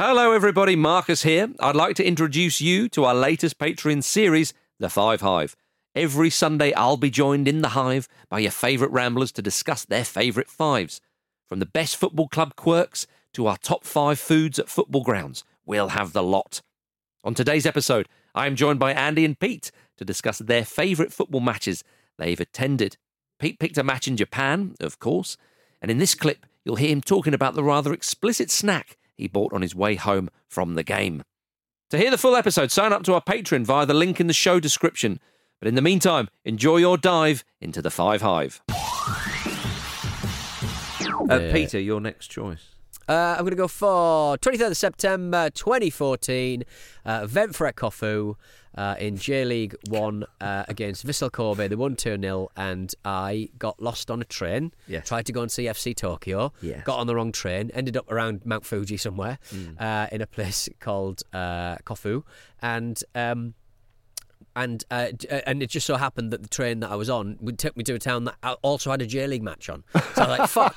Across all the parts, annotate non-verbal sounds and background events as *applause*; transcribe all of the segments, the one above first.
Hello, everybody. Marcus here. I'd like to introduce you to our latest Patreon series, The Five Hive. Every Sunday, I'll be joined in the Hive by your favourite ramblers to discuss their favourite fives. From the best football club quirks to our top five foods at football grounds, we'll have the lot. On today's episode, I am joined by Andy and Pete to discuss their favourite football matches they've attended. Pete picked a match in Japan, of course, and in this clip, you'll hear him talking about the rather explicit snack he bought on his way home from the game. To hear the full episode, sign up to our Patreon via the link in the show description. But in the meantime, enjoy your dive into the Five Hive. Uh, Peter, your next choice. Uh, I'm going to go for 23rd of September 2014, uh, Ventforet Kofu uh, in J League 1 uh, against Vissel Kobe. They won 2 0, and I got lost on a train. Yes. Tried to go and see FC Tokyo. Yes. Got on the wrong train, ended up around Mount Fuji somewhere uh, in a place called uh, Kofu. And. Um, and uh, uh, and it just so happened that the train that I was on would take me to a town that also had a J League match on. So I was like, *laughs* "Fuck,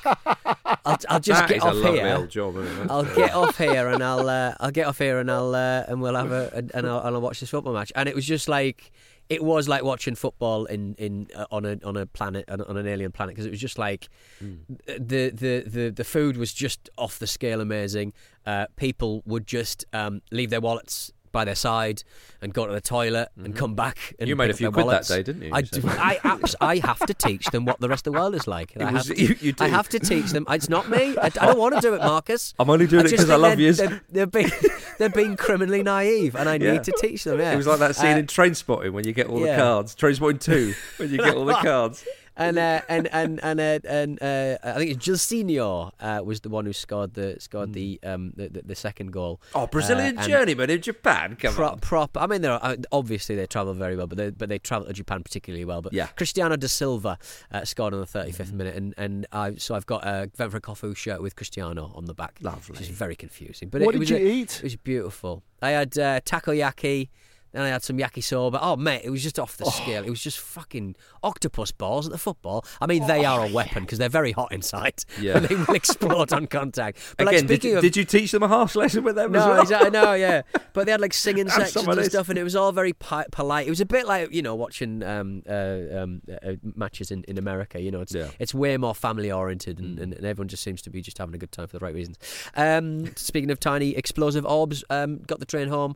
I'll, I'll just That get off here. old job, isn't it? I'll get off *laughs* here and I'll uh, I'll get off here and I'll uh, and we'll have a and I'll, and I'll watch this football match. And it was just like it was like watching football in in uh, on a on a planet on, on an alien planet because it was just like the, the the the food was just off the scale amazing. Uh, people would just um, leave their wallets. By their side and go to the toilet and come back. And You made a few quid that day, didn't you? I, do- I, abs- I have to teach them what the rest of the world is like. I, was- have to, you- you I have to teach them. It's not me. I, I don't want to do it, Marcus. I'm only doing it just 'cause I love they're- you. They're, they're being *laughs* they're being criminally naive, and I Yeah. need to teach them. Yeah, It was like that scene Uh, in Trainspotting when you get all yeah. the cards. Trainspotting 2, when you get all the *laughs* cards. And uh, and and and uh, and uh, I think it's Gilsinho uh, was the one who scored the scored the um the, the, the second goal. Oh, Brazilian Uh, journeyman in Japan. Come Pro- on. prop. I mean, they're uh, obviously they travel very well, but they but they travel to Japan particularly well. But Yeah. Cristiano da Silva uh, scored on the 35th minute, and and I so I've got a Ventforet Kofu shirt with Cristiano on the back. Lovely. which is very confusing. But What it, did was you a- eat? It was beautiful. I had uh, takoyaki. Then I had some yakisoba. Oh, mate, it was just off the scale. It was just fucking octopus balls at the football. I mean, they are a weapon because they're very hot inside. *laughs* Yeah. and they will explode on contact. But like, Again, did speaking you, of did you teach them a harsh lesson with them as no, well? exactly. No, *laughs* yeah. But they had like singing sections and stuff, and it was all very pi- polite. It was a bit like you know watching um, uh, um, uh, matches in, in America. You know, it's Yeah. Mm. it's way more family oriented, and, and, and everyone just seems to be just having a good time for the right reasons. Um, speaking of tiny explosive orbs, um, got the train home,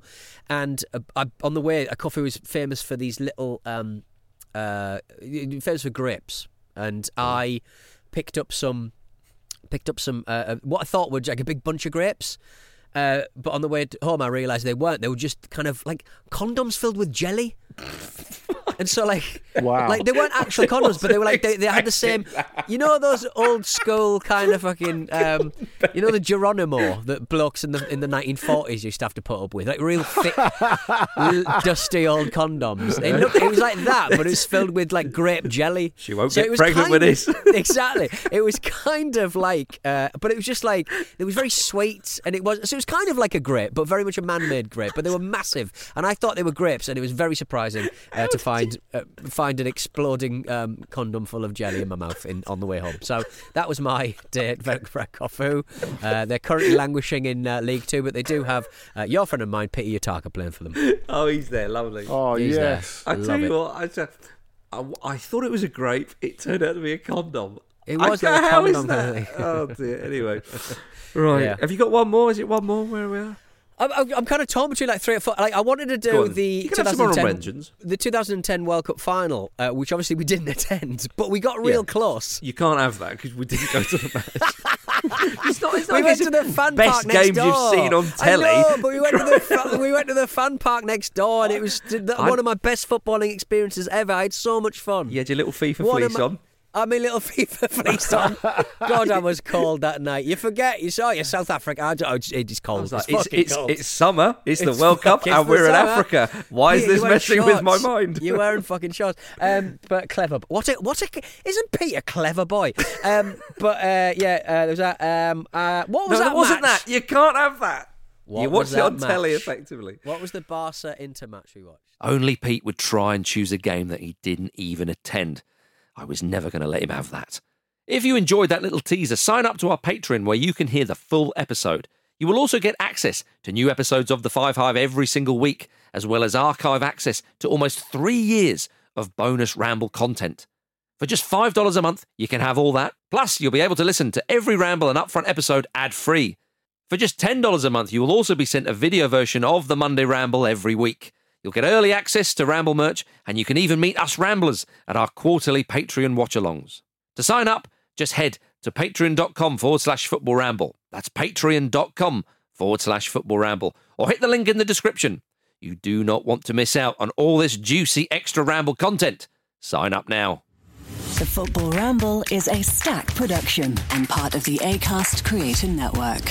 and uh, I, on the way, a coffee was famous for these little um, uh, famous for grapes, and I picked up some picked up some uh, uh, what I thought were like a big bunch of grapes. Uh, but on the way home, I realised they weren't. They were just kind of like condoms filled with jelly. And so, like, Wow. like they weren't actual *laughs* condoms, but they were like they, they had the same, you know, those old school kind of *laughs* fucking, um, you know, the Geronimo that blokes in the in the 1940s used to have to put up with, like real thick, *laughs* dusty old condoms. It looked, it was like that, but it was filled with like grape jelly. She won't So get it was pregnant with this. of- exactly. It was kind of like, uh, but it was just like it was very sweet, and it was so it was kind of like a grape, but very much a man-made grape. But they were massive, and I thought they were grapes, and it was very surprising uh, to find uh, find an exploding um, condom full of jelly in my mouth in, on the way home. So that was my day at Kofu. Uh, they're currently languishing in uh, League Two, but they do have uh, your friend of mine, Peter Utaka, playing for them. *laughs* Oh, he's there. Lovely. Oh He's there. yes. I Love tell you it. what, I, said- I, I thought it was a grape. It turned out to be a condom. It was go, like a how is condom, that? *laughs* oh dear. Anyway, right. Yeah. Have you got one more? Is it one more? Where we are? I'm, I'm, I'm kind of torn between like three or four. Like I wanted to do the You can have some honourable 2010 the 2010 World Cup final, uh, which obviously we didn't *laughs* attend, but we got real Yeah. close. You can't have that because we didn't go to the match. *laughs* it's not. It's not We went to the fan best park next games you've seen on telly. I know, but we went to the *laughs* we went to the fan park next door, and it was one of my best footballing experiences ever. I had so much fun. You had your little FIFA One fleece my- on. I had my little FIFA fleece on. God, I was cold that night. You forget, you saw, you're South Africa. I don't- oh, it's, it's cold. I like, it's, it's, fucking it's, cold. it's summer. It's, the It's World Cup, and we're the in summer. Africa. Why is Yeah, this you wearing messing with my mind? You're wearing fucking shorts. Um, but clever. What a what a isn't Pete a clever boy? Um, but uh, yeah, uh, there was that. Um, uh, what was no, that? that wasn't match? that. You can't have that. What you was watched it on that telly, effectively. What was the Barca Inter match we watched? Only Pete would try and choose a game that he didn't even attend. I was never going to let him have that. If you enjoyed that little teaser, sign up to our Patreon where you can hear the full episode. You will also get access to new episodes of The Five Hive every single week, as well as archive access to almost three years of bonus Ramble content. For just $5 a month, you can have all that. Plus, you'll be able to listen to every Ramble and Upfront episode ad free. For just $10 a month, you will also be sent a video version of the Monday Ramble every week. You'll get early access to Ramble merch, and you can even meet us Ramblers at our quarterly Patreon watch alongs. To sign up, just head to patreon.com forward slash football ramble. That's patreon.com forward slash football ramble. Or hit the link in the description. You do not want to miss out on all this juicy extra ramble content. Sign up now. The Football Ramble is Acast production and part of the ACAST Creator Network.